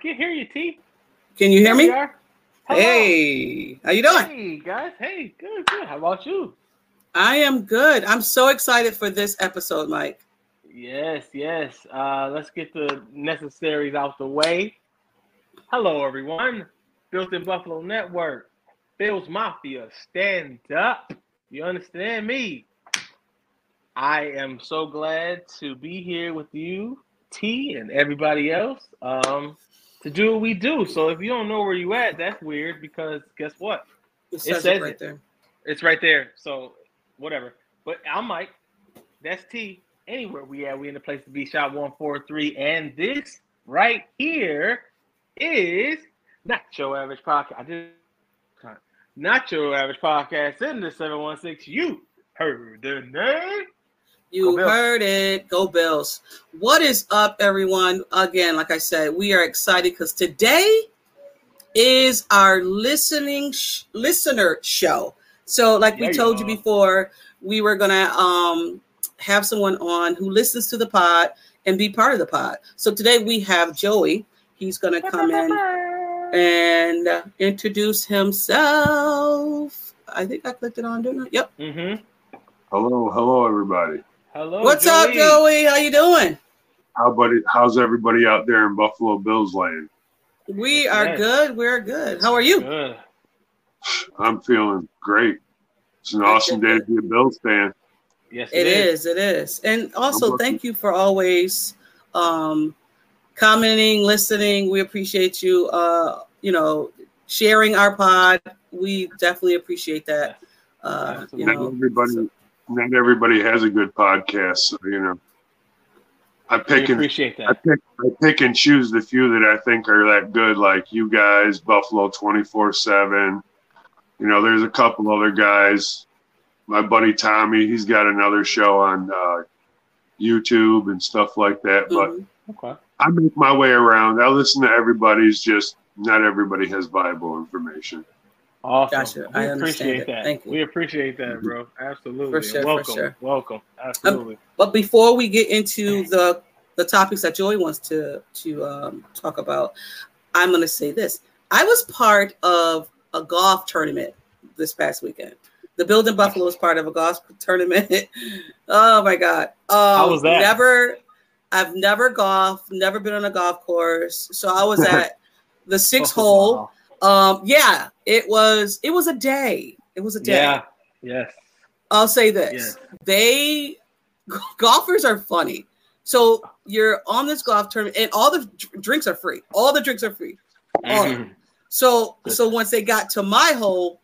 can't hear you, T. Can you hear me? Hey, how you doing? Hey, guys. Hey, good, good. How about you? I am good. I'm so excited for this episode, Mike. Yes, yes. Uh, let's get the necessaries out the way. Hello, everyone. Built in Buffalo Network. Bills Mafia, stand up. You understand me? I am so glad to be here with you, T, and everybody else um, to do what we do. So if you don't know where you at, that's weird because guess what? It says, says it right it. there. It's right there. So whatever. But I'm Mike. That's T. Anywhere we at, we in the place to be. Shot one four three, and this right here is not your average podcast. I did not your average podcast in the seven one six. You heard the name. You heard it. Go Bills. What is up, everyone? Again, like I said, we are excited because today is our listening sh- listener show. So, like we There you told you go. before, we were gonna um have someone on who listens to the pod and be part of the pod. So today we have Joey. He's gonna come in and uh, introduce himself. I think I clicked it on, didn't I? Yep. Mm-hmm. Hello, hello, everybody. Hello. What's up, Joey? How you doing? How about it? How's everybody out there in Buffalo Bills land? We are Yes. good. We're good. How are you? Good. I'm feeling great. It's an awesome day to be a Bills fan. Yes, It is. It is. And also, thank you for always um, commenting, listening. We appreciate you. Uh, you know, sharing our pod. We definitely appreciate that. Uh, you know, everybody, not everybody has a good podcast. So you know, I We pick and appreciate I pick, I pick and choose the few that I think are that good, like you guys, Buffalo twenty four seven. You know, there's a couple other guys. My buddy Tommy, he's got another show on uh, YouTube and stuff like that. But mhm. Okay. I make my way around. I listen to everybody's. Just not everybody has viable information. Awesome. Gotcha. We I appreciate that. Thank you. We appreciate that, bro. Absolutely. For sure, for Welcome. sure. Um, Welcome. Absolutely. But before we get into the the topics that Joey wants to to um, talk about, I'm going to say this: I was part of a golf tournament this past weekend. The Built in Buffalo was part of a golf tournament. oh my god! Um, How was that? Never, I've never golfed, never been on a golf course. So I was at the six Oh, hole. wow. Um, yeah, it was it was a day. It was a day. Yeah. Yes. I'll say this: Yes. they golfers are funny. So you're on this golf tournament, and all the dr- drinks are free. All the drinks are free. All of them. Mhm. So so once they got to my hole,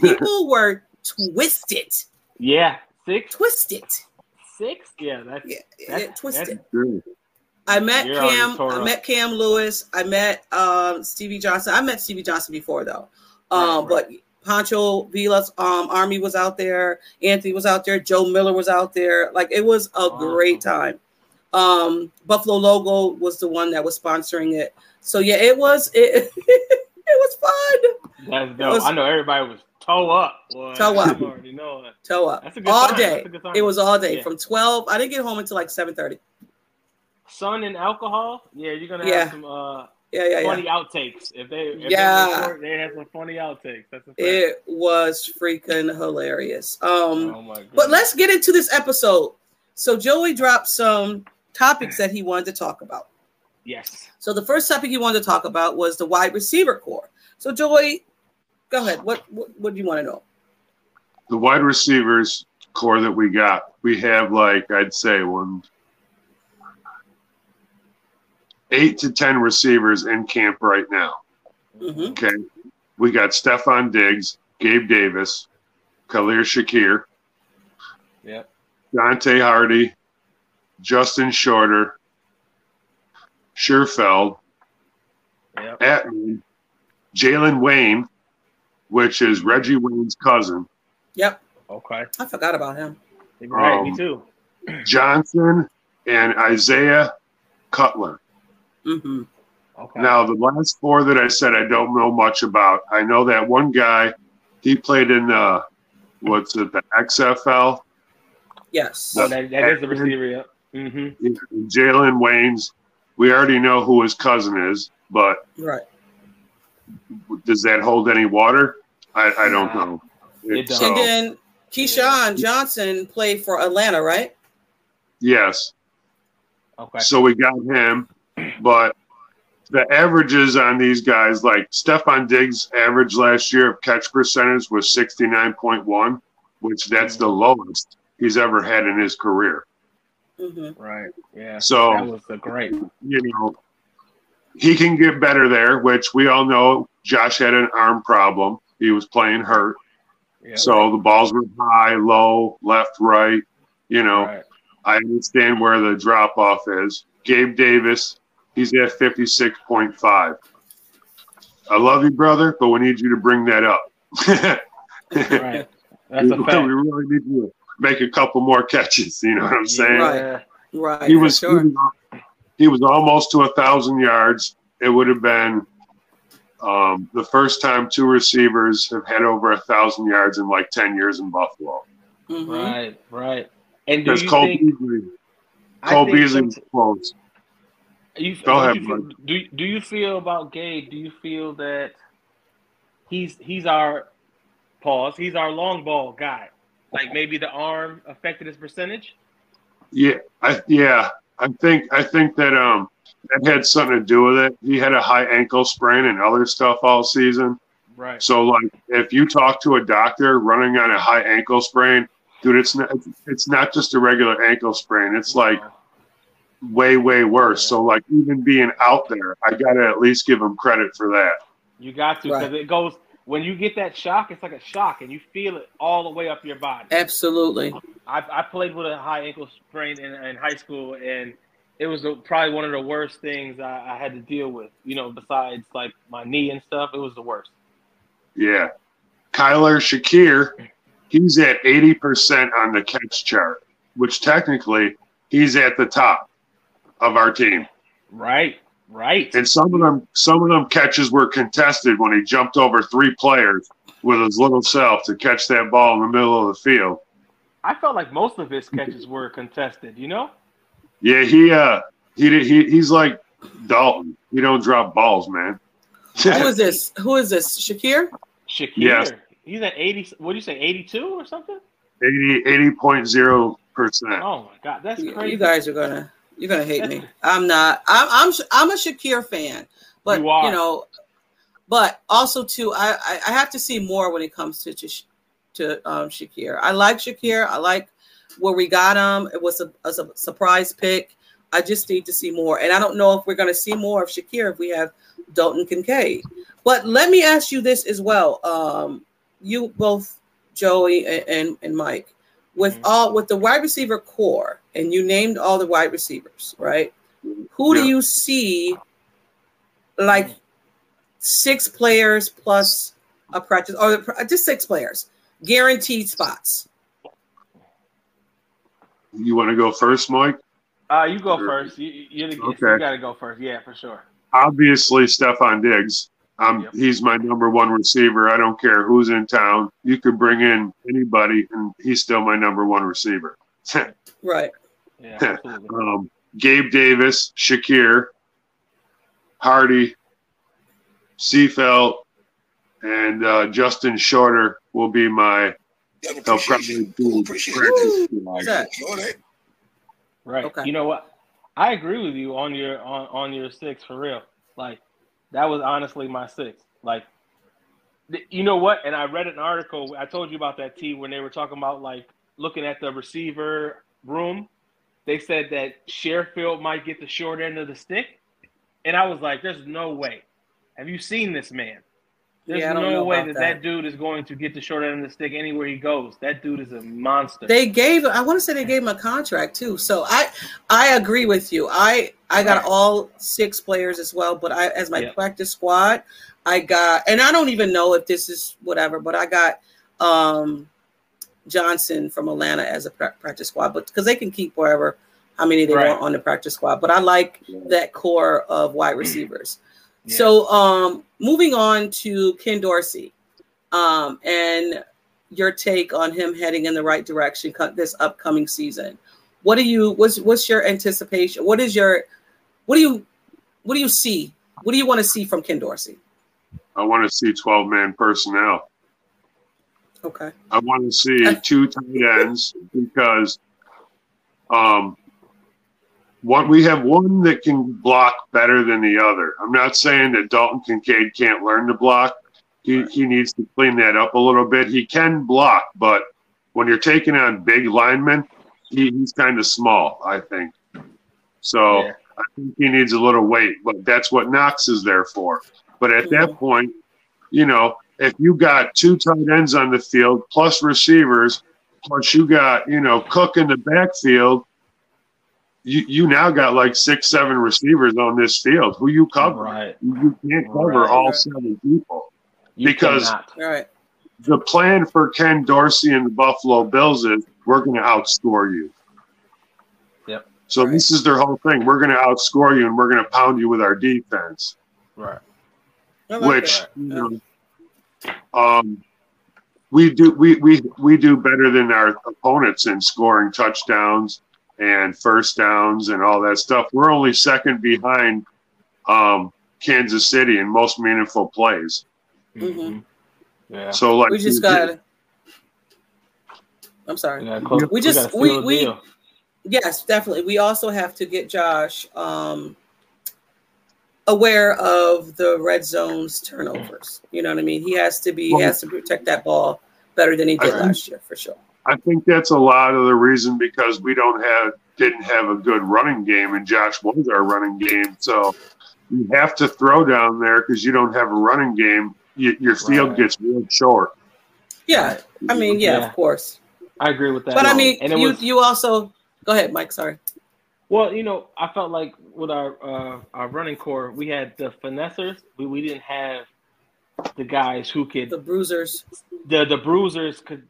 people were twisted, Yeah. Six. twisted, Six. Yeah. That's. yeah, That's- yeah, twisted. Really? I met You're Cam. I met Cam Lewis. I met um, Stevie Johnson. I met Stevie Johnson before though, um, Right, right. but Pancho Billa's um, army was out there. Anthony was out there. Joe Miller was out there. Like it was a great time. Um, Buffalo Logo was the one that was sponsoring it. So yeah, it was it. it was fun. That's dope. was- I know everybody was toe up. Boy. Toe up. You already know it. Toe up That's a good all time. day. That's a good time. It was all day Yeah. from twelve. I didn't get home until like seven thirty. Sun and alcohol. Yeah, you're gonna Yeah. have some uh, Yeah, yeah, yeah. funny outtakes. If they, if Yeah. they, record, they have some funny outtakes. That's a fact. It was freaking hilarious. Um, oh. But let's get into this episode. So Joey dropped some topics that he wanted to talk about. Yes. So the first topic he wanted to talk about was the wide receiver core. So Joey, go ahead. What what, what do you want to know? The wide receivers core that we got, we have like I'd say one, eight to ten receivers in camp right now. Mhm. Okay. We got Stefon Diggs, Gabe Davis, Khalil Shakir, Yep. Deonte Harty, Justin Shorter, Sherfield, Yep. Atman, Jalen Wayne, which is Reggie Wayne's cousin, Yep, Okay. I forgot about him. Right. me Um, too. Johnson, and Isaiah Coulter. Hmm Okay. Now, the last four that I said I don't know much about. I know that one guy, he played in uh, what's it, the XFL, Yes. Oh, that, that is the receiver. Yeah. Mm-hmm. Jalen Waynes. We already know who his cousin is, but Right. does that hold any water? I, I don't Nah. know. It don't. So, And then Keyshawn Johnson played for Atlanta, right? yes. Okay. So we got him, but the averages on these guys, like Stefon Diggs' average last year of catch percentage was 69.1, which that's the lowest he's ever had in his career. hmm Right. Yeah. So- that was a great. You know, he can get better there, which we all know Josh had an arm problem. He was playing hurt. Yeah. So the balls were high, low, left, right. You know, Right. I understand where the drop off is. Gabe Davis, he's at 56.5. I love you, brother, but we need you to bring that up. Right. That's we, a fact. we really need you to make a couple more catches. You know what I'm saying? Yeah. Right. He was sure. he was, he was almost to a thousand yards. It would have been um, the first time two receivers have had over a thousand yards in like ten years in Buffalo. Mhm. Right. Right. And do Because you Cole think? Beasley, I Cole think Beasley was close. You, Go ahead, you feel, do do you feel about Gabe? Do you feel that he's he's our pause? He's our long ball guy. Like maybe the arm affected his percentage. Yeah, I yeah, I think I think that um that had something to do with it. He had a high ankle sprain and other stuff all season. Right. So like if you talk to a doctor running on a high ankle sprain, dude, it's not it's not just a regular ankle sprain. It's like way way worse. So like even being out there, I gotta at least give him credit for that. You got to because Right. it goes when you get that shock. It's like a shock, and you feel it all the way up your body. Absolutely. I, I played with a high ankle sprain in, in high school, and it was the, probably one of the worst things I, I had to deal with. You know, besides like my knee and stuff, it was the worst. Yeah. Kyler Shakir, he's at eighty percent on the catch chart, which technically he's at the top of our team. Right. Right. And some of them some of them catches were contested when he jumped over three players with his little self to catch that ball in the middle of the field. I felt like most of his catches were contested. You know. Yeah, he uh he did he he's like Dalton. He don't drop balls, man. Who is this? Who is this? Shakir? Shakir. Yes. He's at eighty. What do you say? Eighty-two or something? 80 80.0 percent. Oh my god, that's crazy. you guys are gonna you're gonna hate me. I'm not. I'm I'm I'm a Shakir fan, but You you, know, but also too, I, I I have to see more when it comes to to, um, Shakir. I like Shakir. I like where we got him. It was a, a su- surprise pick. I just need to see more, and I don't know if we're going to see more of Shakir if we have Dalton Kincaid. But let me ask you this as well. Um, you both, Joey and, and, and Mike, with Mhm. all with the wide receiver core, and you named all the wide receivers, right? Who Yeah. do you see like six players plus a practice, or just six players, guaranteed spots? You want to go first, Mike? Uh, you go Sure. first. You you, you, Okay. you got to go first. Yeah, for sure. Obviously, Stefon Diggs. Um, Yep. he's my number one receiver. I don't care who's in town. You could bring in anybody, and he's still my number one receiver. Right. Yeah, um, Gabe Davis, Shakir, Harty, Sherfield, and uh, Justin Shorter will be my. Yeah, They'll probably you. do Appreciate practice you. What's squad. that? Sure, that- Right. Okay. You know what? I agree with you on your on, on your six for real. Like that was honestly my six. Like th- you know what? And I read an article. I told you about that T when they were talking about like looking at the receiver room. They said that Sherfield might get the short end of the stick, and I was like, "There's no way." Have you seen this man? There's Yeah, no way that, that. that dude is going to get the short end of the stick anywhere he goes. That dude is a monster. They gave I want to say they gave him a contract too. So I I agree with you. I I got all six players as well, but I as my Yeah. practice squad, I got and I don't even know if this is whatever, but I got um Johnson from Atlanta as a practice squad, but because they can keep wherever how many they Right. want on the practice squad. But I like that core of wide receivers. Yeah. So um moving on to Ken Dorsey. Um and your take on him heading in the right direction this upcoming season. What do you what's what's your anticipation? What is your what do you what do you see? What do you want to see from Ken Dorsey? I want to see 12 man personnel. Okay. I want to see two tight ends because um one we have one that can block better than the other. I'm not saying that Dalton Kincaid can't learn to block. He, he needs to clean that up a little bit. He can block, but when you're taking on big linemen, he, he's kind of small, I think. So yeah. I think he needs a little weight, but that's what Knox is there for. But at that point, you know, if you got two tight ends on the field plus receivers, plus you got, you know, Cook in the backfield, you, you now got like six, seven receivers on this field. Who you cover? Right. You, can't cover right. all seven people you because right. the plan for Ken Dorsey and the Buffalo Bills is we're going to outscore you. Yep. So right. this is their whole thing. We're going to outscore you and we're going to pound you with our defense. Right. Like Which you know, um, we do we, we we do better than our opponents in scoring touchdowns and first downs and all that stuff. We're only second behind um, Kansas City in most meaningful plays. Mm-hmm. Yeah. So like we just got. I'm sorry. Yeah, we, we just we we yes definitely. We also have to get Josh um, aware of the red zones turnovers. You know what I mean? He has to be well, he has to protect that ball better than he did last year for sure. I think that's a lot of the reason because we don't have didn't have a good running game and Josh was our running game. So you have to throw down there because you don't have a running game. You, your field right. gets real short. Yeah, I mean, yeah, yeah, of course. I agree with that. But I mean, and you was, you also go ahead, Mike. Sorry. Well, you know, I felt like with our uh, our running core, we had the finessers. We, we didn't have the guys who could the bruisers. The the bruisers could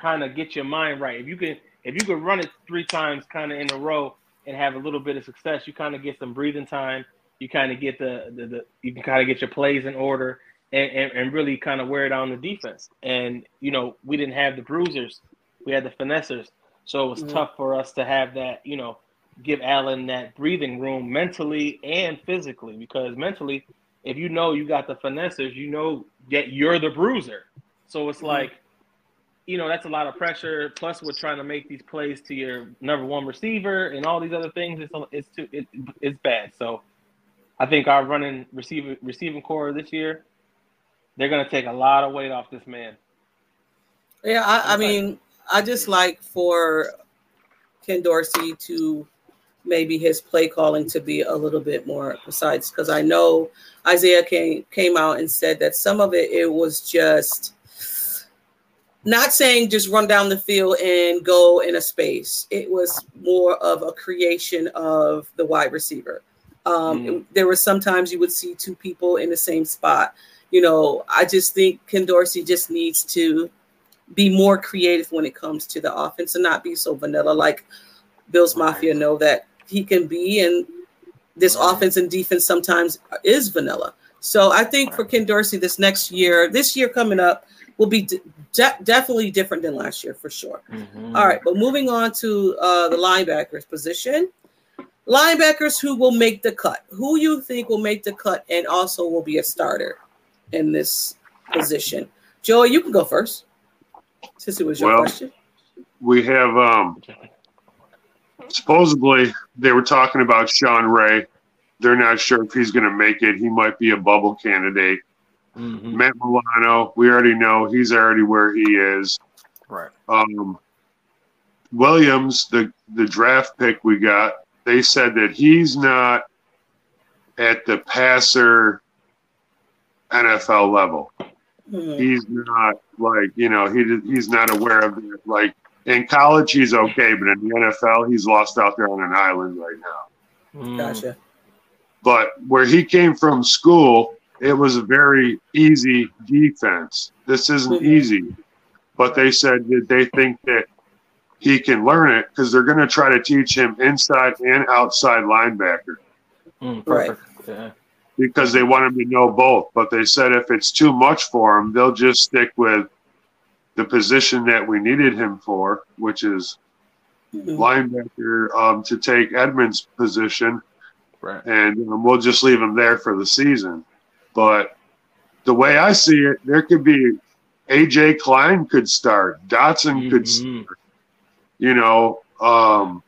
kind of get your mind right. If you can if you could run it three times kind of in a row and have a little bit of success, you kind of get some breathing time. You kind of get the, the, the you can kind of get your plays in order and, and, and really kind of wear down the defense. And you know, we didn't have the bruisers, we had the finessers, so it was mm-hmm. tough for us to have that. You know, give Allen that breathing room mentally and physically because mentally, if you know you got the finessers, you know that you're the bruiser. So it's mm-hmm. like, you know, that's a lot of pressure. Plus, we're trying to make these plays to your number one receiver and all these other things. It's it's too, it, it's bad. So I think our running receiving receiving core this year they're gonna take a lot of weight off this man. Yeah, I, I mean, I just like for Ken Dorsey to maybe his play calling to be a little bit more precise because I know Isaiah came came out and said that some of it it was just not saying just run down the field and go in a space. It was more of a creation of the wide receiver. Um, mm. There were sometimes you would see two people in the same spot you know, I just think Ken Dorsey just needs to be more creative when it comes to the offense and not be so vanilla like Bills Mafia know that he can be. And this right. offense and defense sometimes is vanilla. So I think for Ken Dorsey, this next year, this year coming up, will be de- definitely different than last year for sure. Mm-hmm. All right, but moving on to uh, the linebackers position. Linebackers who will make the cut. Who you think will make the cut and also will be a starter? in this position. Joey, you can go first. Since it was your well, question. We have um supposedly they were talking about Sean Ray. They're not sure if he's gonna make it. He might be a bubble candidate. Mm-hmm. Matt Milano, we already know he's already where he is. Right. Um Williams, the the draft pick we got, they said that he's not at the passer NFL level. Mm-hmm. He's not like you know he he's not aware of it. Like in college, he's okay, but in the NFL, he's lost out there on an island right now. Mm. Gotcha. But where he came from school, it was a very easy defense. This isn't mm-hmm. easy, but they said that they think that he can learn it because they're going to try to teach him inside and outside linebacker. Mm, right. Yeah because they want him to know both. But they said if it's too much for him, they'll just stick with the position that we needed him for, which is Mhm. linebacker, um, to take Edmunds' position, Right. and um, we'll just leave him there for the season. But the way I see it, there could be AJ Klein could start, Dodson could, Mhm. you know, um,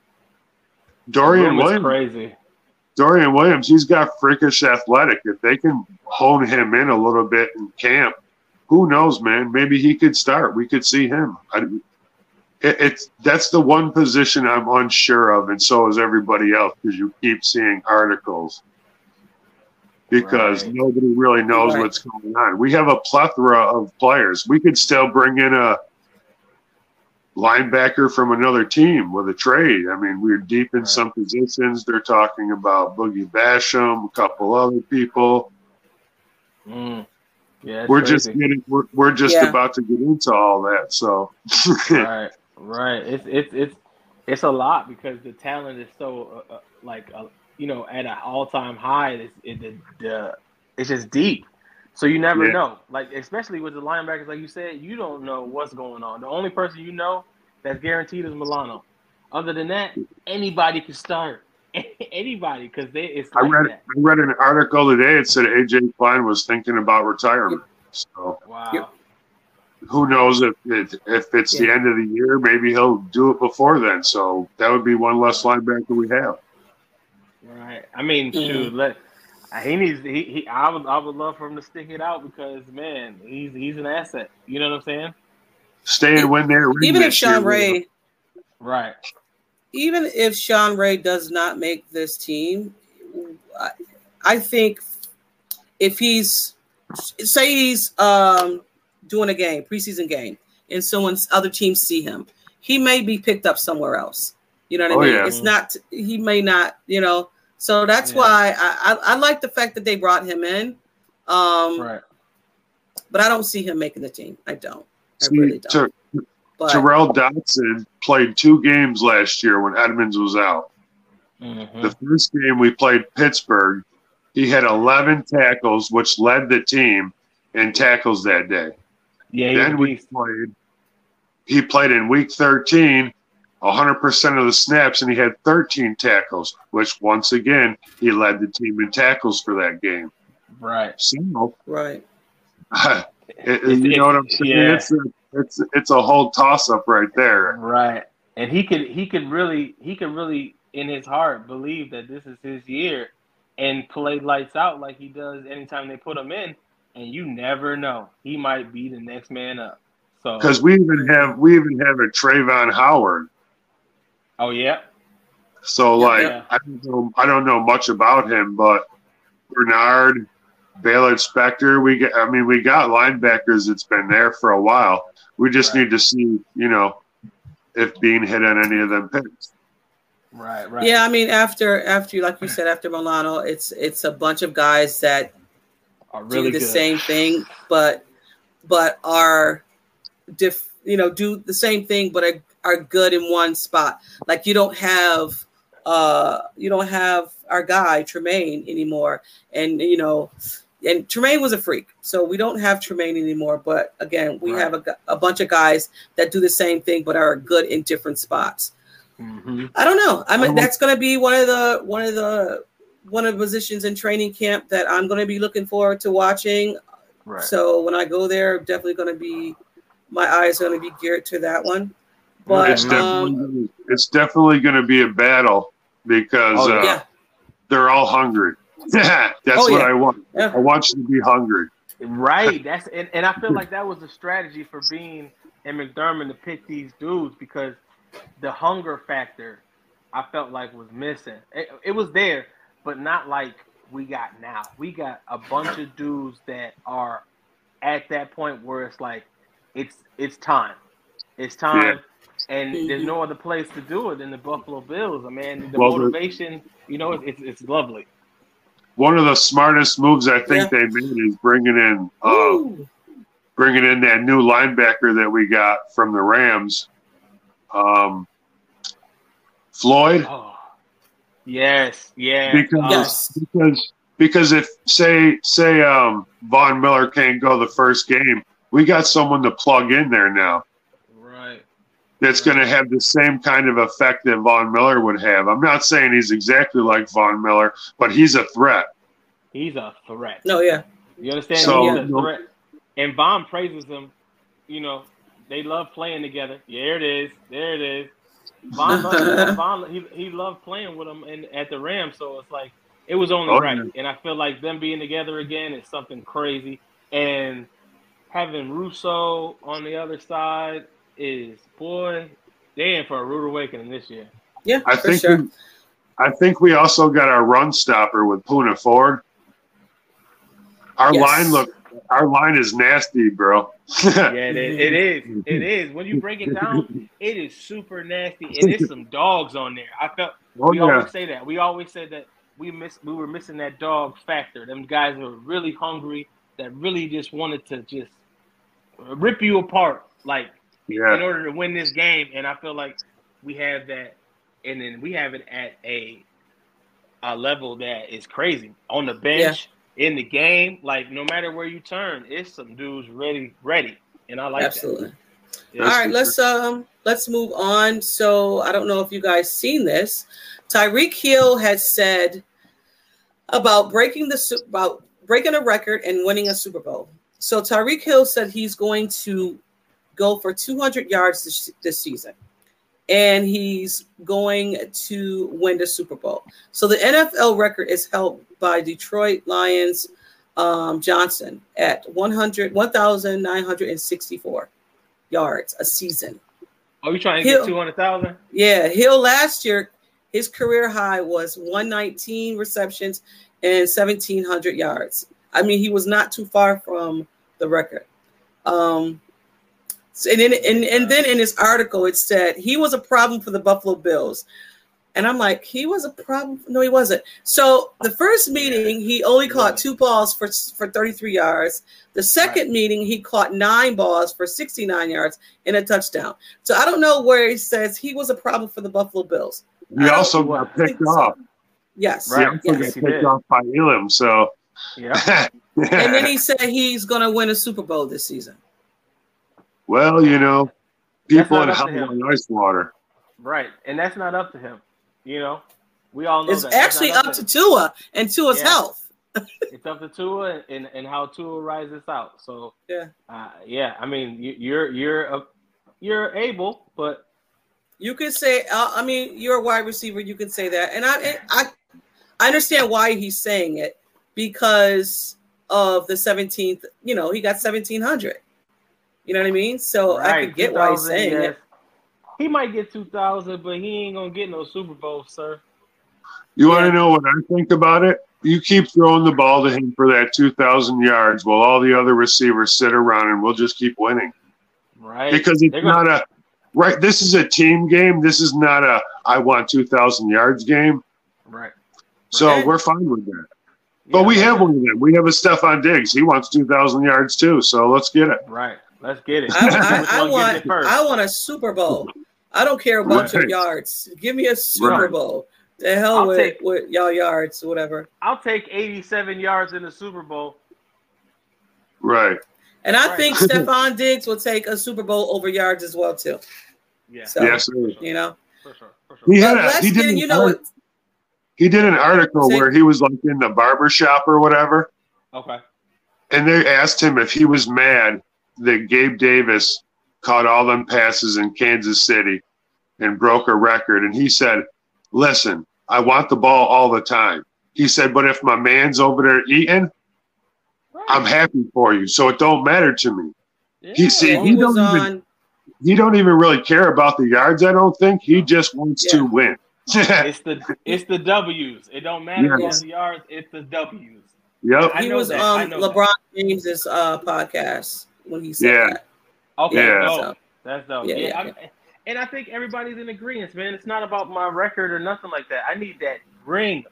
Dorian Williams. crazy. Dorian Williams, he's got freakish athletic. If they can hone him in a little bit in camp, who knows, man? Maybe he could start. We could see him. I, it, it's that's the one position I'm unsure of, and so is everybody else because you keep seeing articles because Right. nobody really knows Right. what's going on. We have a plethora of players. We could still bring in a linebacker from another team with a trade. I mean, we're deep in Right. some positions. They're talking about Boogie Basham, a couple other people. Mm. Yeah, we're crazy. just getting we're, we're just Yeah. about to get into all that. So right, right. It's it's it's it's a lot because the talent is so uh, uh, like uh, you know at an all time high. It's it, the, the it's just deep. So you never Yeah. know. Like especially with the linebackers, like you said, you don't know what's going on. The only person you know that's guaranteed is Milano. Other than that, anybody can start. anybody because they it's I like read that. I read an article today. It said AJ Klein was thinking about retirement. So Wow. Yep. who knows if it, if it's the end of the year? Maybe he'll do it before then. So that would be one less linebacker we have. Right. I mean, Mhm. shoot, let he needs he, he I would I would love for him to stick it out because man, he's he's an asset. You know what I'm saying? Stay and win there. Even if Sean Ray, Right. Even if Sean Ray does not make this team, I, I think if he's say he's um, doing a game, preseason game, and someone's other teams see him, he may be picked up somewhere else. You know what Oh, I mean? yeah. It's not he may not, you know. So that's Yeah. why I, I I like the fact that they brought him in. Um, Right. but I don't see him making the team. I don't. I See, really don't. Ter- But Tyrel Dodson played two games last year when Edmunds was out. Mhm. The first game we played Pittsburgh, he had 11 tackles, which led the team in tackles that day. Yeah, then we played. He played in week 13, 100% of the snaps, and he had 13 tackles, which once again he led the team in tackles for that game. Right. So, right. it, It's- you know what I'm saying? yeah. It's a it's it's a whole toss up right there. Right. And he could he could really he could really in his heart believe that this is his year and play lights out like he does anytime they put him in. And you never know. He might be the next man up. So Because we even have we even have a Trayvon Howard. oh yeah. So like yeah. I don't know I don't know much about him, but Bernard, Baylon Spector, we get I mean we got linebackers that's been there for a while. We just Right. need to see, you know, if being hit on any of them picks. Right, right. Yeah, I mean, after after you like you said, after Milano, it's it's a bunch of guys that Are really do the good. same thing, but but are diff, you know, do the same thing, but are, are good in one spot. Like you don't have uh you don't have our guy Tremaine anymore, and you know, and Tremaine was a freak, so we don't have Tremaine anymore. But again, we Right. have a, a bunch of guys that do the same thing, but are good in different spots. hmm I don't know. I mean, Um, that's going to be one of the one of the one of the positions in training camp that I'm going to be looking forward to watching. Right. So when I go there, definitely going to be my eyes are going to be geared to that one. But It's definitely um, it's definitely going to be a battle because Oh, uh, yeah, they're all hungry. That's Oh, what yeah. I want. yeah, I want you to be hungry. Right. That's and, and I feel like that was the strategy for Beane and McDermott to pick these dudes because the hunger factor I felt like was missing. It, it was there, but not like we got now. We got a bunch of dudes that are at that point where it's like it's it's time. It's time. And mm-hmm. there's no other place to do it than the Buffalo Bills. I mean, the Well, the- motivation, you know, it's it's lovely. One of the smartest moves I think Yeah. they made is bringing in uh, bringing in that new linebacker that we got from the Rams, um, Floyd. Oh, yes, yeah. Because Yes. because because if say say um, Von Miller can't go the first game, we got someone to plug in there now Right. That's going to have the same kind of effect that Von Miller would have. I'm not saying he's exactly like Von Miller, but he's a threat. He's a threat. No, yeah. You understand? So- He's a threat. And Von praises him. You know, they love playing together. There it is. There it is. Von, loved, Von he, he loved playing with him in, at the Rams, so it's like it was only Oh, right. yeah. And I feel like them being together again is something crazy. And having Rousseau on the other side is boy, they in for a rude awakening this year. Yeah, I for think sure. we, I think we also got our run stopper with Poona Ford. Our Yes. line look our line is nasty, bro. Yeah, it is. It is. It is. When you break it down, it is super nasty, and there's some dogs on there. I felt oh we yeah. always say that. We always said that we miss we were missing that dog factor. Them guys were really hungry that really just wanted to just rip you apart, like in order to win this game. And I feel like we have that, and then we have it at a a level that is crazy on the bench. In the game, like no matter where you turn, it's some dudes ready, ready, and I like Absolutely. that. Yeah. All right, let's um let's move on. So I don't know if you guys seen this. Tyreek Hill has said about breaking the Su- about breaking a record and winning a Super Bowl. So Tyreek Hill said he's going to go for 200 yards this, this season, and he's going to win the Super Bowl. So the NFL record is held by Detroit Lions um, Johnson at 100 1,964 yards a season. Are you trying to Hill- get two hundred thousand? Yeah, Hill last year, his career high was 119 receptions and 1,700 yards. I mean, he was not too far from the record. Um, so- and, then, and, and then in his article, it said he was a problem for the Buffalo Bills. And I'm like, he was a problem? No, he wasn't. So the first meeting, he only caught two balls for, for 33 yards. The second meeting, he caught nine balls for 69 yards and a touchdown. So I don't know where he says he was a problem for the Buffalo Bills. He I also got think picked so. off. Yes. He Right. also Yes. got picked did. off by Elam. So Yeah. And then he said he's going to win a Super Bowl this season. Well, you know, people not in up hell and ice water. Right. And that's not up to him. You know, we all know It's that. Actually not up to him. Tua and Tua's Yeah. health. it's up to Tua and, and how Tua rises out. So Yeah. uh, yeah. I mean, you, you're you're a, you're able, but You could say, uh, I mean, you're a wide receiver. You can say that, and I, I, I understand why he's saying it because of the 17th. You know, he got 1700. You know what I mean? So I could get why he's saying yes. it. He might get two thousand, but he ain't gonna get no Super Bowl, sir. You want to know what I think about it? You keep throwing the ball to him for that 2,000 yards while all the other receivers sit around and we'll just keep winning. Right? Because it's They're gonna- not a, right? This is a team game. This is not a, I want 2,000 yards game. right. So Right. we're fine with that. But Yeah, we have one of them. We have a Stefon Diggs. He wants 2,000 yards too. So let's get it. Right. Let's get it. I, I, I want, it? I want a Super Bowl. I don't care about your yards. Give me a Super Right. Bowl. The hell I'll with, take- with y'all yards, whatever. I'll take 87 yards in the Super Bowl. Right. And I Right. think Stefon Diggs will take a Super Bowl over yards as well too. Yeah. So Yes, sir. you know, For sure. For sure. He had a, he get did, you an know art- he did an article Say- where he was like in the barber shop or whatever. Okay. And they asked him if he was mad that Gabe Davis caught all them passes in Kansas City and broke a record. And he said, Listen, I want the ball all the time. He said, But if my man's over there eating, Right. I'm happy for you. So it don't matter to me. Yeah. he see- he he don't even- He don't even really care about the yards, I don't think. He just wants Yeah. to win. it's the it's the W's. It don't matter Yes. the yards. It's the W's. yep. He was on know LeBron James's uh, podcast when he said Yeah. that. Okay. Yeah. dope. So, That's dope. Yeah, Yeah. yeah, And I think everybody's in agreement, man. It's not about my record or nothing like that. I need that ring.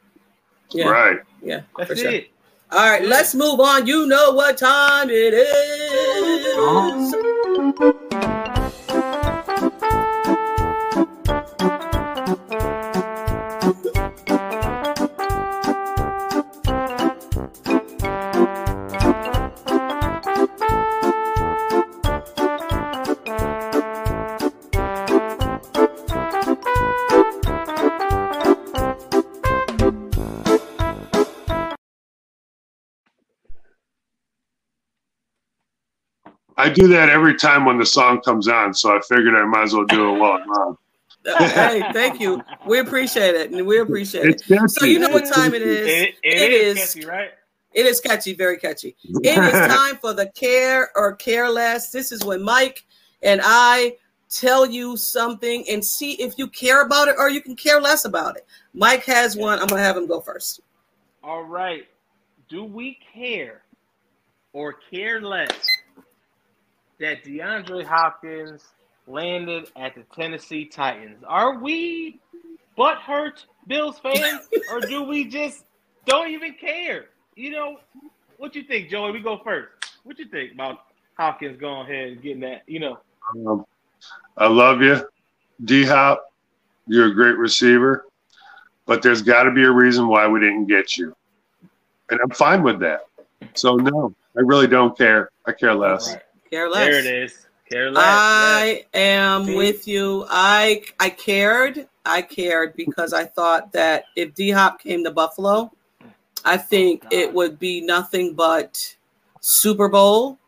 yeah, Right. yeah, That's for sure. it. All right, let's move on. You know what time it is. I do that every time when the song comes on, so I figured I might as well do it while I'm on. hey, thank you. We appreciate it, and we appreciate It's it. catchy. So you know what time it is. It, it, It is, is. catchy, right? It is catchy, very catchy. It is time for the care or care less. This is when Mike and I tell you something and see if you care about it or you can care less about it. Mike has one. I'm gonna have him go first. All right. Do we care or care less that DeAndre Hopkins landed at the Tennessee Titans? Are we butthurt Bills fans, or do we just don't even care? You know, what you think, Joey? We go first. What you think about Hopkins going ahead and getting that? You know, Um, I love you, D Hop. You're a great receiver, but there's got to be a reason why we didn't get you, and I'm fine with that. So no, I really don't care. I care less. Right. Care less. there it is. Care less. I am See? with you. I I cared. I cared because I thought that if D Hop came to Buffalo, I think God. it would be nothing but Super Bowl.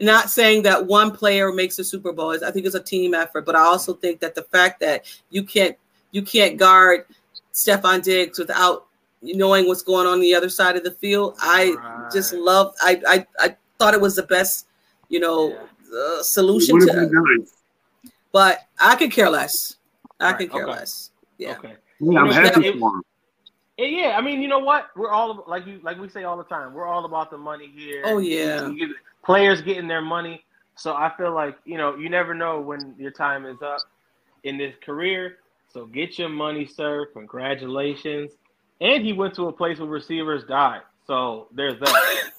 Not saying that one player makes a Super Bowl. I think it's a team effort, but I also think that the fact that you can't you can't guard Stefon Diggs without knowing what's going on the other side of the field. I just love. I I I thought it was the best, you know, uh, solution to have been nice. but I could care less. I Right, could care okay. less. Yeah. Okay. Yeah, I'm happy it- for him. Yeah, yeah, I mean, you know what? We're all like you, like we say all the time. We're all about the money here. Oh, yeah. You get- players getting their money. So I feel like you know you never know when your time is up in this career. So get your money, sir. Congratulations. And he went to a place where receivers died. So there's that.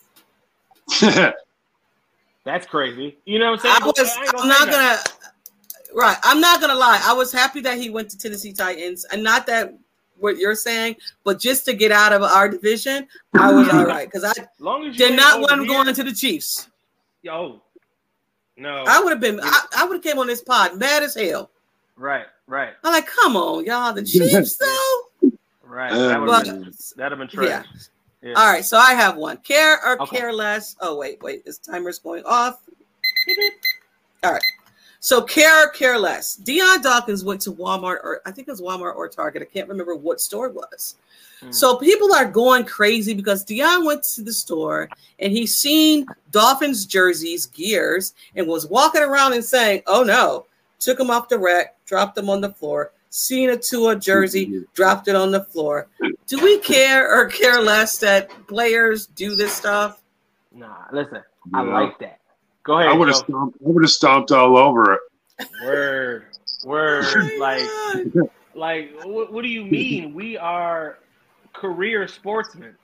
That's crazy. You know what I'm saying? I was, I I'm not gonna. Right. I'm not gonna lie. I was happy that he went to Tennessee Titans, and not that what you're saying, but just to get out of our division, I was all right because I Long as you did not want him going to the Chiefs. Yo, no. I would have been. I, I would have came on this pod mad as hell. right, right, I'm like, come on, y'all, the Chiefs though. right. Uh, That would have been, that'd have been trash. yeah. Yeah. All right, so I have one. Care or Okay. care less? Oh wait, wait, this timer's going off. All right. So care or care less. Dion Dawkins went to Walmart or I think it was Walmart or Target. I can't remember what store it was. Mm. So people are going crazy because Dion went to the store and he seen Dolphins jerseys, gears, and was walking around and saying, "Oh no!" Took them off the rack, dropped them on the floor. Seen a Tua jersey, mm-hmm. dropped it on the floor. Do we care or care less that players do this stuff? Nah, listen, I like that. Go ahead. I would have stomped. I would have stomped all over it. Word, word. Oh like, God. like, what, what do you mean? We are career sportsmen.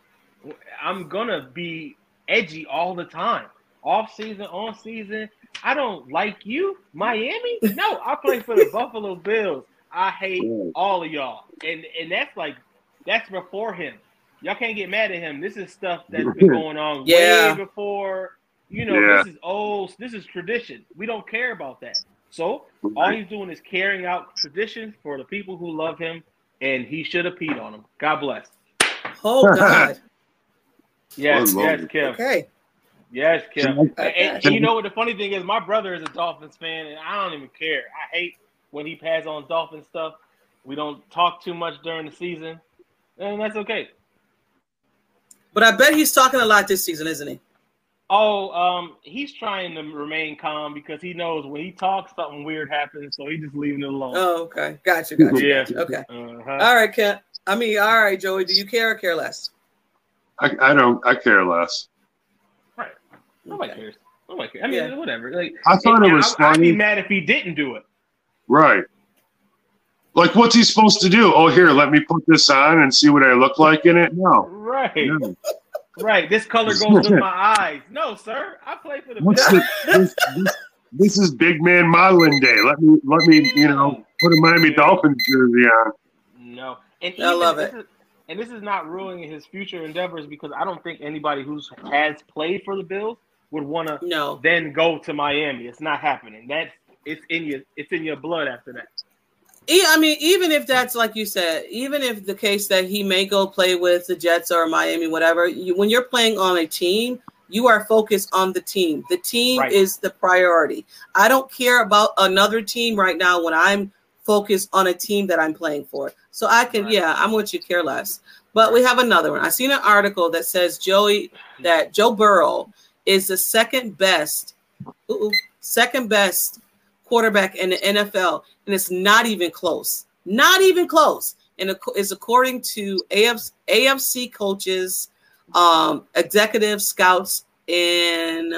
I'm gonna be edgy all the time, off season, on season. I don't like you, Miami. No, I play for the Buffalo Bills. I hate all of y'all, and and that's like that's before him. Y'all can't get mad at him. This is stuff that's been going on Yeah. way before. You know, Yeah. this is old. This is tradition. We don't care about that. So all he's doing is carrying out tradition for the people who love him, and he should have peed on him. God bless. Oh God. Yes, yes, it. Kim. Okay. Yes, Kim. And, and you know what the funny thing is? My brother is a Dolphins fan, and I don't even care. I hate when he passes on Dolphin stuff. We don't talk too much during the season, and that's okay. But I bet he's talking a lot this season, isn't he? Oh, um, he's trying to remain calm because he knows when he talks, something weird happens, so he's just leaving it alone. Oh, okay. Gotcha. Gotcha. Yeah. gotcha. Okay. Uh-huh. All right, Kent. I mean, all right, Joey. Do you care or care less? I, I don't. I care less. Right. Nobody Okay. cares. Nobody cares. I mean, Yeah. whatever. Like, I thought and it was I, I'd be mad if he didn't do it. Right. Like, what's he supposed to do? Oh, here, let me put this on and see what I look like in it. No. Right. no. Right. This color goes with my eyes. No, sir. I play for the What's the, this, this, this is big man modeling day. Let me let me you know put a Miami Dolphins jersey on. No. And I love this it. Is, and this is not ruining his future endeavors because I don't think anybody who's has played for the Bills would want to No. then go to Miami. It's not happening. That's it's in your it's in your blood after that. Yeah, I mean, even if that's like you said, even if the case that he may go play with the Jets or Miami, whatever, you, when you're playing on a team, You are focused on the team. The team Right. is the priority. I don't care about another team right now when I'm focused on a team that I'm playing for. So I can, Right. yeah, I'm with you, care less. But we have another one. I seen an article that says Joey that Joe Burrow is the second best, ooh, second best quarterback in the NFL, and it's not even close. Not even close. And it is according to AFC, AFC coaches, um, executive scouts, and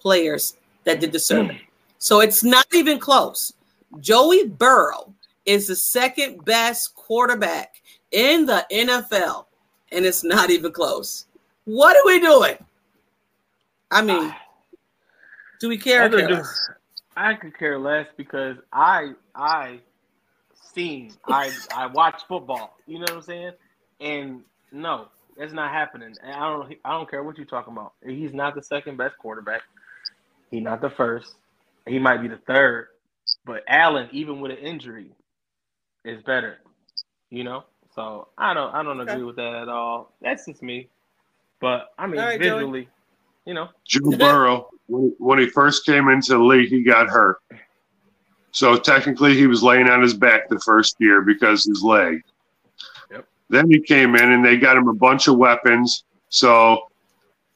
players that did the survey. So it's not even close. Joey Burrow is the second best quarterback in the NFL, and it's not even close. What are we doing? I mean, do we care? or Other care than- less? I could care less because I I seen I I watch football. You know what I'm saying? And no, that's not happening. And I don't I don't care what you're talking about. He's not the second best quarterback. He's not the first. He might be the third. But Allen, even with an injury, is better. You know? So I don't I don't Okay. agree with that at all. That's just me. But I mean visually. Joey. You know. Joe Burrow, when, when he first came into the league, he got hurt. So technically, he was laying on his back the first year because his leg. Yep. Then he came in and they got him a bunch of weapons. So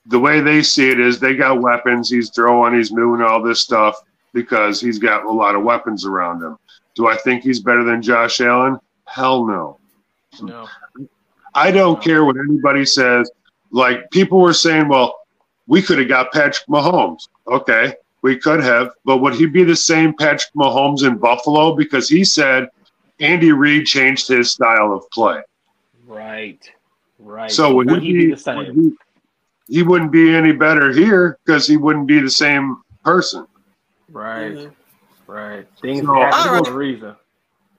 the way they see it is they got weapons. He's throwing, he's moving, all this stuff because he's got a lot of weapons around him. Do I think he's better than Josh Allen? Hell no. No. I don't care what anybody says. Like people were saying, well, we could have got Patrick Mahomes. Okay, we could have, but would he be the same Patrick Mahomes in Buffalo? Because he said Andy Reid changed his style of play. Right. Right. So would, would he, he be the same? would he, he wouldn't be any better here because he wouldn't be the same person. Right, Mhm. right. Things So- happen Alright. for a reason.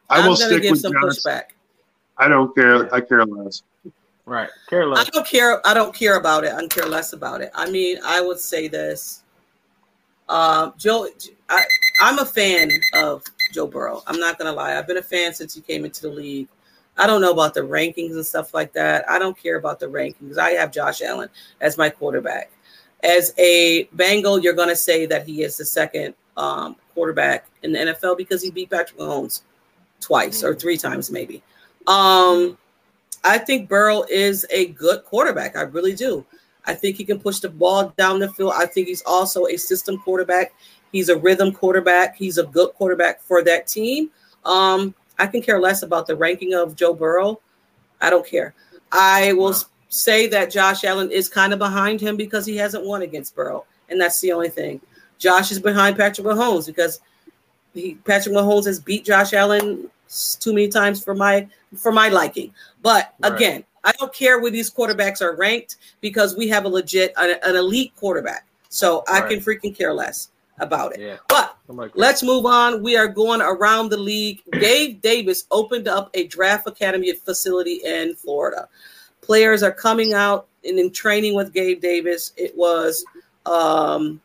I I'm will stick give with some Josh. pushback. I don't care. I care less. Right. I don't care. I don't care about it. I care less about it. I mean, I would say this. Um, Joe, I, I'm a fan of Joe Burrow. I'm not gonna lie. I've been a fan since he came into the league. I don't know about the rankings and stuff like that. I don't care about the rankings. I have Josh Allen as my quarterback. As a Bengal, you're gonna say that he is the second um, quarterback in the NFL because he beat Patrick Mahomes twice or three times, maybe. Um, I think Burrow is a good quarterback. I really do. I think he can push the ball down the field. I think he's also a system quarterback. He's a rhythm quarterback. He's a good quarterback for that team. Um, I can care less about the ranking of Joe Burrow. I don't care. I will Wow. say that Josh Allen is kind of behind him because he hasn't won against Burrow, and that's the only thing. Josh is behind Patrick Mahomes because he, Patrick Mahomes has beat Josh Allen too many times for my for my liking. But Right. again, I don't care where these quarterbacks are ranked because we have a legit an, an elite quarterback. So I can freaking care less about it. Yeah. But like, Let's move on. We are going around the league. Gabe Davis opened up a draft academy facility in Florida. Players are coming out and in training with Gabe Davis. It was, um,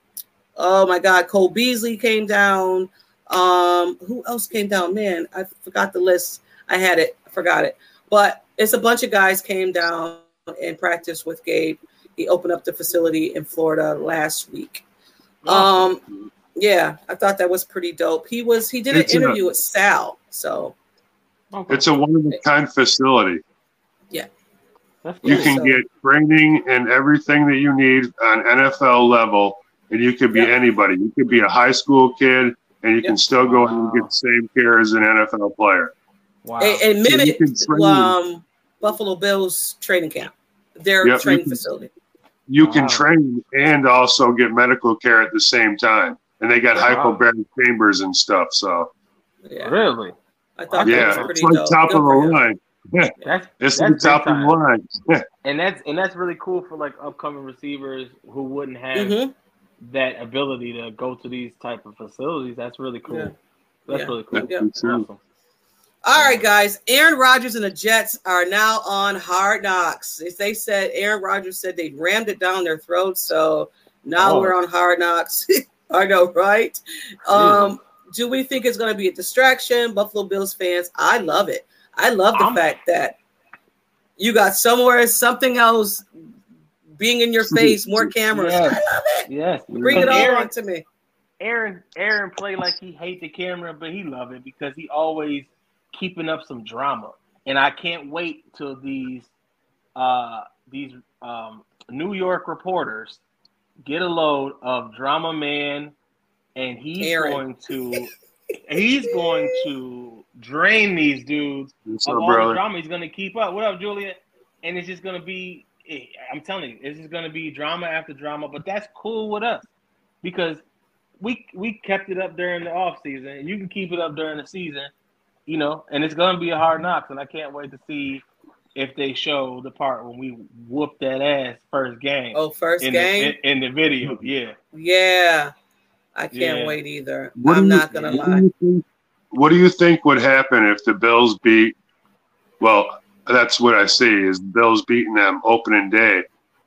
oh my God, Cole Beasley came down. Um, who else came down? Man, I forgot the list. I had it, I forgot it. But it's a bunch of guys came down and practiced with Gabe. He opened up the facility in Florida last week. Um, yeah, I thought that was pretty dope. He was he did an It's a- interview with Sal, so Okay. It's a one of a kind facility. Yeah. You can So- get training and everything that you need on NFL level, and you could be Yep. anybody. You could be a high school kid, and you can still go in and get the same care as an NFL player. wow. and, and So you mimic can train- um Buffalo Bills training camp, their Yep, you training can- facility. You can train and also get medical care at the same time, and they got Wow. hyperbaric chambers and stuff. So Yeah, Really? I thought that yeah, was it's like dope. top Good of the him. line. That's It's that's the top of the time. line. and that's and that's really cool for like upcoming receivers who wouldn't have Mhm. That ability to go to these type of facilities. That's really cool. Yeah. That's Yeah. really cool. Yeah. Awesome. All right, guys. Aaron Rodgers and the Jets are now on hard knocks. As they said, Aaron Rodgers said they rammed it down their throats. So now Oh. we're on hard knocks. I know, right? Um, do we think it's going to be a distraction? Buffalo Bills fans, I love it. I love the I'm- fact that you got somewhere something else being in your face, more cameras. Yes. I love it. Yes. Bring it all Aaron- on to me. Aaron Aaron play like he hate the camera, but he love it because he always keeping up some drama. And I can't wait till these uh these um New York reporters get a load of drama man and he's Aaron. going to he's going to drain these dudes What's of up, all the drama he's gonna keep up. What up, Julia? And it's just gonna be Eh, I'm telling you, it's just gonna be drama after drama, but that's cool with us because we we kept it up during the off season, and you can keep it up during the season, you know. And it's gonna be a hard knock, and I can't wait to see if they show the part when we whoop that ass first game Oh, first in, game. The, in, in the video. Yeah, yeah. I can't Yeah. wait either. What I'm you- not gonna what lie. you think- What do you think would happen if the Bills beat? Well, that's what I see is Bills beating them opening day.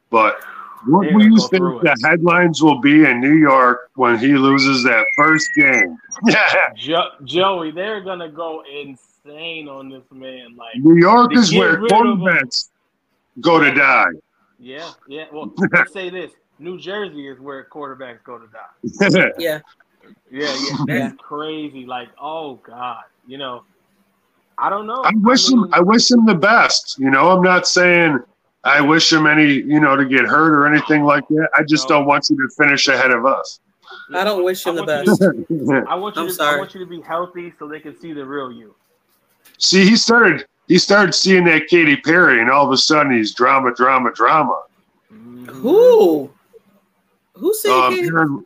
But what do you think the it. headlines will be in New York when he loses that first game? Yeah, jo- Joey, they're gonna go insane on this man. Like, New York is where rid of him. quarterbacks go to die. yeah, yeah. Well, let's say this: New Jersey is where quarterbacks go to die. Yeah. Yeah, yeah, that's crazy. Like, oh god, you know, I don't know. I wish him. mean, I wish him the best. You know, I'm not saying I wish him any, you know, to get hurt or anything like that. I just No. don't want you to finish ahead of us. I don't wish him the best. to- I want you I'm to. sorry. I want you to be healthy so they can see the real you. See, he started. He started seeing that Katy Perry, and all of a sudden he's drama, drama, drama. Who? Who said Um, Katy- Aaron,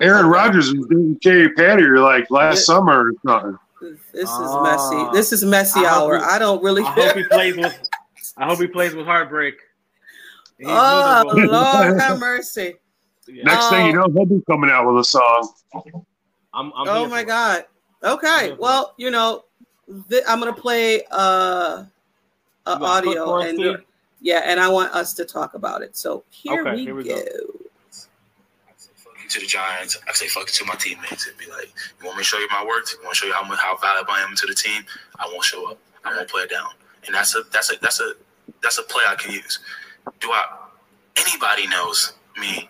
Aaron Rodgers was dating Katy Perry like last Yeah. summer or something. This is Ah. messy. This is messy I hour. he- I don't really I hope he plays with. I hope he plays with heartbreak. He's Oh. Lord, have mercy. Yeah, Next thing you know, he'll be coming out with a song. I'm, I'm oh my for it. God. Okay. Well, you know, th- I'm gonna play uh, uh a audio and yeah, and I want us to talk about it. So here, Okay, we, here we go. go. To the Giants. I say fuck it to my teammates. It'd be like, you want me to show you my work? You want to show you how much how valuable I am to the team? I won't show up. I won't play it down. And that's a that's a that's a that's a play I can use. Do I? Anybody knows me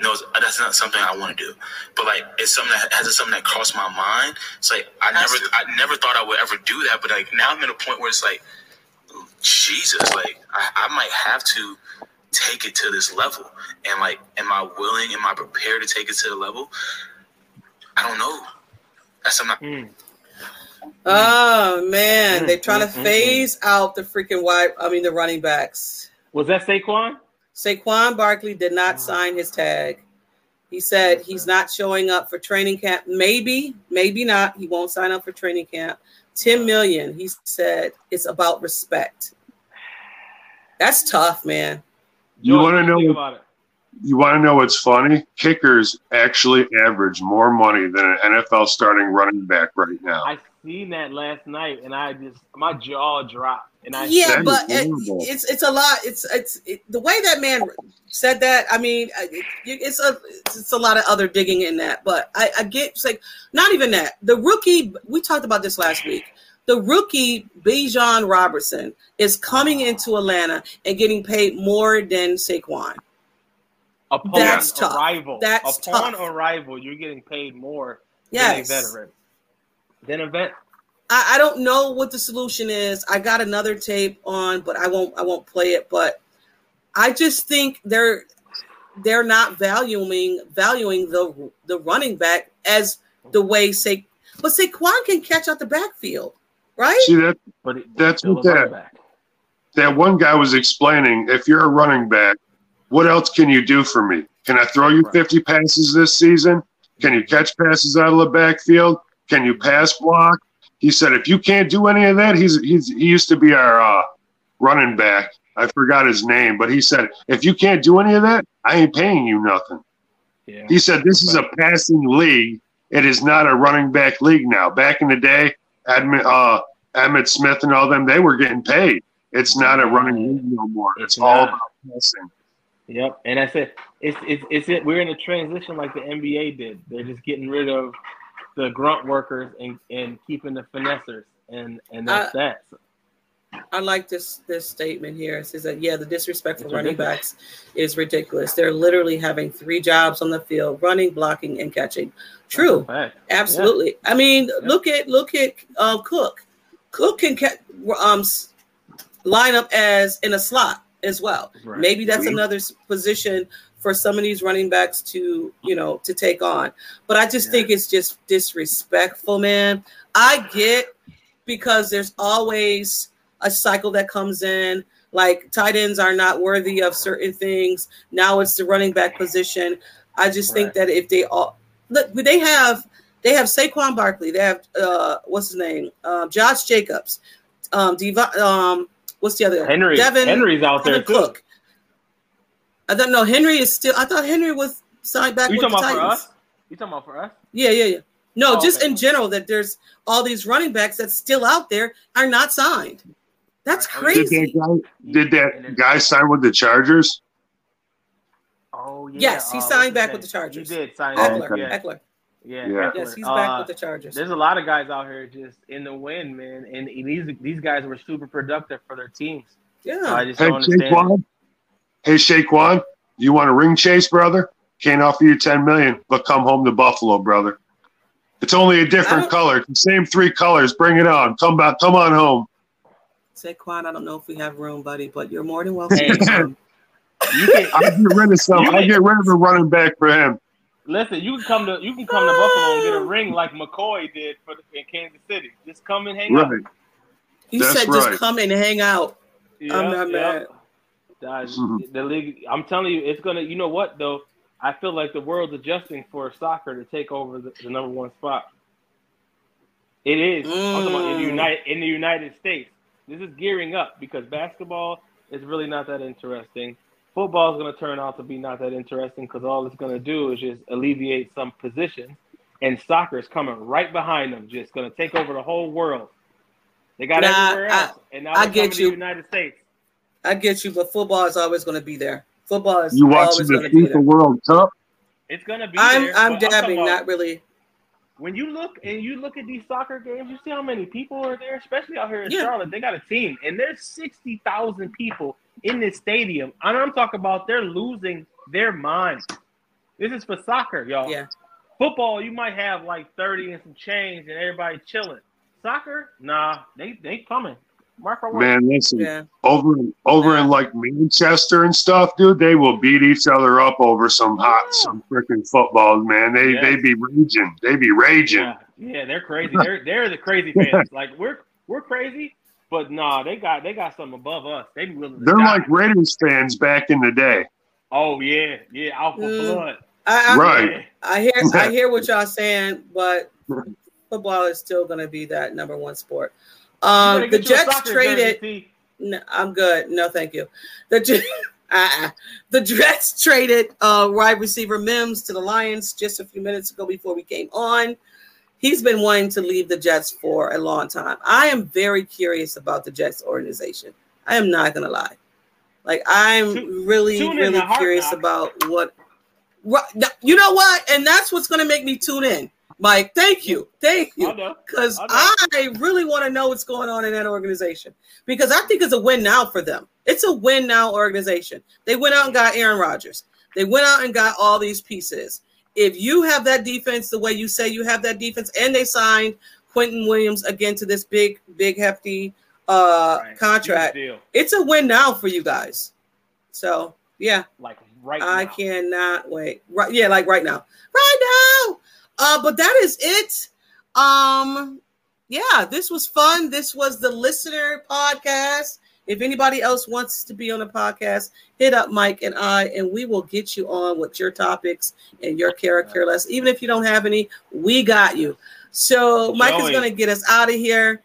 knows uh, that's not something I want to do. But like it's something that has something that crossed my mind. It's like I never I never thought I would ever do that. But like now I'm at a point where it's like, Jesus, like I, I might have to take it to this level. And like, am I willing? Am I prepared to take it to the level? I don't know. That's something. I, Mm. Oh man, Mm, they're trying to hmm, hmm, hmm. phase out the freaking wide. I mean, the running backs. Was that Saquon? Saquon Barkley did not ah. sign his tag. He said he's not showing up for training camp. Maybe, maybe not. He won't sign up for training camp. 10 ah. million. He said it's about respect. That's tough, man. You wanna know about it? You want to know what's funny? Kickers actually average more money than an NFL starting running back right now. I seen that last night, and I just my jaw dropped. And I Yeah, but it, it's it's a lot. It's it's it, the way that man said that. I mean, it, it's a it's a lot of other digging in that. But I, I get it's like not even that. The rookie we talked about this last week. The rookie Bijan Robinson is coming into Atlanta and getting paid more than Saquon. upon That's tough. arrival, That's upon tough. arrival, you're getting paid more Yes. than a veteran. Than a vet. I, I don't know what the solution is. I got another tape on, but I won't I won't play it. But I just think they're they're not valuing valuing the the running back as the way say but Saquon can catch out the backfield, right? See that But it, That's what that- that one guy was explaining. If you're a running back, what else can you do for me? Can I throw you Right. 50 passes this season? Can you catch passes out of the backfield? Can you pass block? He said, if you can't do any of that, he's he's he used to be our uh, running back. I forgot his name, but he said, if you can't do any of that, I ain't paying you nothing. Yeah. He said, this is a passing league. It is not a running back league now. Back in the day, Edmund, uh, Emmitt Smith and all them, they were getting paid. It's not a running league no more. It's, It's all about passing. Yep, and I said it's it's it's it. We're in a transition like the NBA did. They're just getting rid of the grunt workers and and keeping the finessers, and and that's that. I like this this statement here. It says that yeah, the disrespect for running backs is ridiculous. They're literally having three jobs on the field: running, blocking, and catching. True, absolutely. I mean, look at look at um, Cook. Cook can ca- um line up as in a slot as well. Right. Maybe that's another position for some of these running backs to you know to take on. But I just Yeah. think it's just disrespectful, man. I get because there's always a cycle that comes in. Like tight ends are not worthy of certain things. Now it's the running back position. I just think that if they all look, they have they have Saquon Barkley, they have uh what's his name, um, Josh Jacobs, um, Diva, um, what's the other Henry. Devin Henry's out there Devin too. Cook. I don't know. Henry is still. I thought Henry was signed back You with the talking about for Titans. us? You talking about for us? Yeah, yeah, yeah. No, Oh, just okay. in general, that there's all these running backs that's still out there are not signed. That's Right. Did crazy. that guy did that guy sign with the Chargers? Oh yeah. Yes, he uh, signed what's back with the Chargers. He did sign. Oh, Ekeler, back, yeah. Ekeler. Yeah. Yeah. Ekeler. Yes, he's back Uh, with the Chargers. There's a lot of guys out here just in the wind, man, and these these guys were super productive for their teams. So I Yeah, just Hey don't. Shaquan. Hey Shaquan, you want a ring chase, brother? Can't offer you ten million, but come home to Buffalo, brother. It's only a different color. It's the same three colors. Bring it on. Come back. Come on home. Saquon. I don't know if we have room, buddy, but you're more than welcome. Hey. You can I'll get rid of some. I'll get rid of a running back for him. listen. You can come to you can come to Buffalo and get a ring like McCoy did for the, in Kansas City. Just come and hang out. Right. He That's said, right. "Just come and hang out." Yeah, I'm not yeah. mad. Guys, Mhm. The league. I'm telling you, it's gonna. You know what though? I feel like the world's adjusting for soccer to take over the, the number one spot. It is. I'm about in the Mm. United in the United States. This is gearing up because basketball is really not that interesting. Football is going to turn out to be not that interesting because all it's going to do is just alleviate some positions, and soccer is coming right behind them, just going to take over the whole world. They got Nah, everywhere I- else, and now I they're get coming to you. the United States. I get you, but football is always going to be there. Football is You watching always the going to be FIFA there. World Cup? It's going to be. I'm there, I'm dabbing, not really. When you look and you look at these soccer games, you see how many people are there, especially out here in Yeah. Charlotte. They got a team, and there's sixty thousand people in this stadium. And I'm talking about they're losing their mind. This is for soccer, y'all. Yeah. Football, you might have like thirty and some change, and everybody chilling. Soccer, nah, they they coming. Mark our words. Man, listen. Yeah, Over over in like Manchester and stuff, dude, they will beat each other up over some hot, some freaking footballs, man. They Yeah. they be raging. They be raging. Yeah, yeah, they're crazy. They're they're the crazy fans. Like we're we're crazy, but nah, they got they got something above us. They be willing to They're die. like Raiders fans back in the day. Oh yeah, yeah, alpha Mm. blood. I, I, Right. Yeah. I hear I hear what y'all saying, but football is still going to be that number one sport. Um, the get you a Jets traded. No, I'm good. No, thank you. The J- uh-uh. the Jets traded uh, wide receiver Mims to the Lions just a few minutes ago before we came on. He's been wanting to leave the Jets for a long time. I am very curious about the Jets organization. I am not gonna lie. Like I'm Tu- really, tune really curious Knocks. about what. You know what? And that's what's gonna make me tune in. Mike, thank you, thank you because I know. I really want to know what's going on in that organization because I think it's a win now for them. It's a win now organization. They went out and got Aaron Rodgers. They went out and got all these pieces. If you have that defense the way you say you have that defense, and they signed Quinnen Williams again to this big, big, hefty uh, Right. contract, it's a win now for you guys. So yeah, Like right I now. cannot wait. Right, yeah, like right now, right now. Uh, but that is it. Um, yeah, this was fun. This was the listener podcast. If anybody else wants to be on the podcast, hit up Mike and I, and we will get you on with your topics and your character less. Even if you don't have any, we got you. So Mike is going to get us out of here.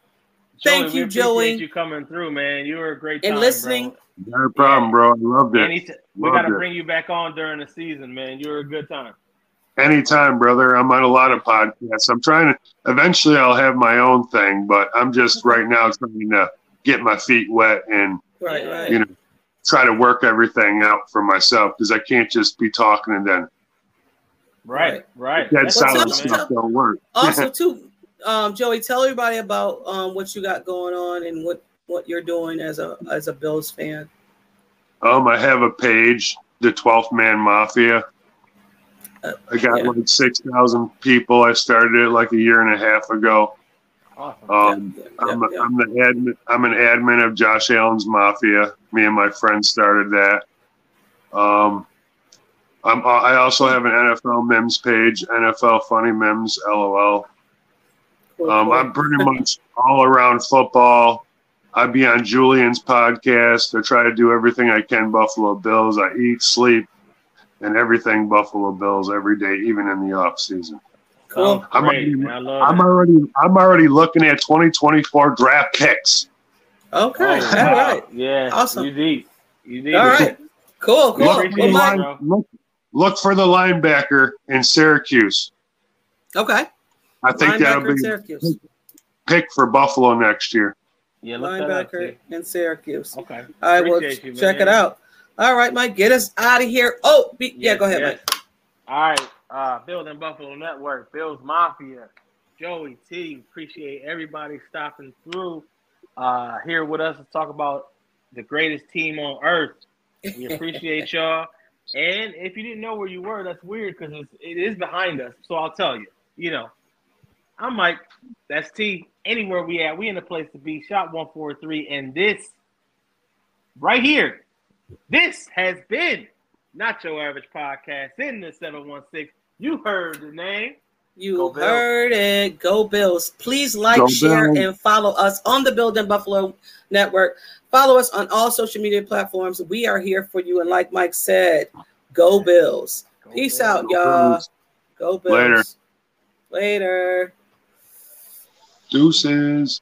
Thank Joey, you, we appreciate Joey. You coming through, man. You were a great And time, listening. Bro. Not a problem, bro. I loved it. Any- we Loved got to bring you back on during the season, man. You were a good time. Anytime, brother. I'm on a lot of podcasts. I'm trying to eventually I'll have my own thing, but I'm just right now trying to get my feet wet and Right, right. you know try to work everything out for myself because I can't just be talking and then Right, right. dead That's silent What's awesome, up, stuff don't work. also too um joey tell everybody about um what you got going on and what what you're doing as a as a Bills fan? Um, I have a page, the Twelfth Man Mafia. Uh, I got yeah. like six thousand people. I started it like a year and a half ago. Awesome. Um, Yeah, yeah, I'm, yeah. I'm the admin. I'm an admin of Josh Allen's Mafia. Me and my friend started that. Um, I'm, I also have an NFL memes page, NFL funny memes, LOL. Cool, Um, cool. I'm pretty much all around football. I'd be on Julian's podcast. I try to do everything I can Buffalo Bills. I eat, sleep, and everything Buffalo Bills every day, even in the off season. cool. I'm great, already- I love I'm already I'm already looking at 2024 draft picks. Okay, Oh, all wow. right, Yeah. Awesome. You deep. You deep. all right, cool, cool. Look, appreciate for the it, line, look, look for the linebacker in Syracuse. okay, I think that'll be Syracuse, pick for Buffalo next year. Yeah, look that up. linebacker in Syracuse. Okay. I will Appreciate you, check it out. All right, Mike, get us out of here. Oh, be, yeah, Yes, go ahead, yes. Mike. All right, uh, Built in Buffalo Network, Bills Mafia, Joey T. Appreciate everybody stopping through uh, here with us to talk about the greatest team on earth. We appreciate y'all. And if you didn't know where you were, that's weird because it is behind us. So I'll tell you. You know, I'm Mike. That's T. Anywhere we at, we in the place to be. Shot one four three, and this right here, this has been not your average podcast in the 716. You heard the name. You heard it. Go Bills. Please like, Go share, Bills. and follow us on the Built in Buffalo Network. Follow us on all social media platforms. We are here for you. And like Mike said, go Bills. Go Peace Bills. out, y'all. Go Bills. Later. Later. Deuces.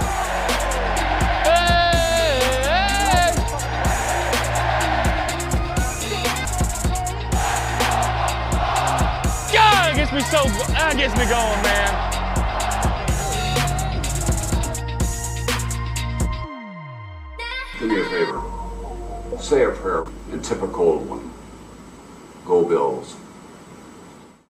me so, that gets me going, man. Do me a favor. Say a prayer in typical one. Go Bills.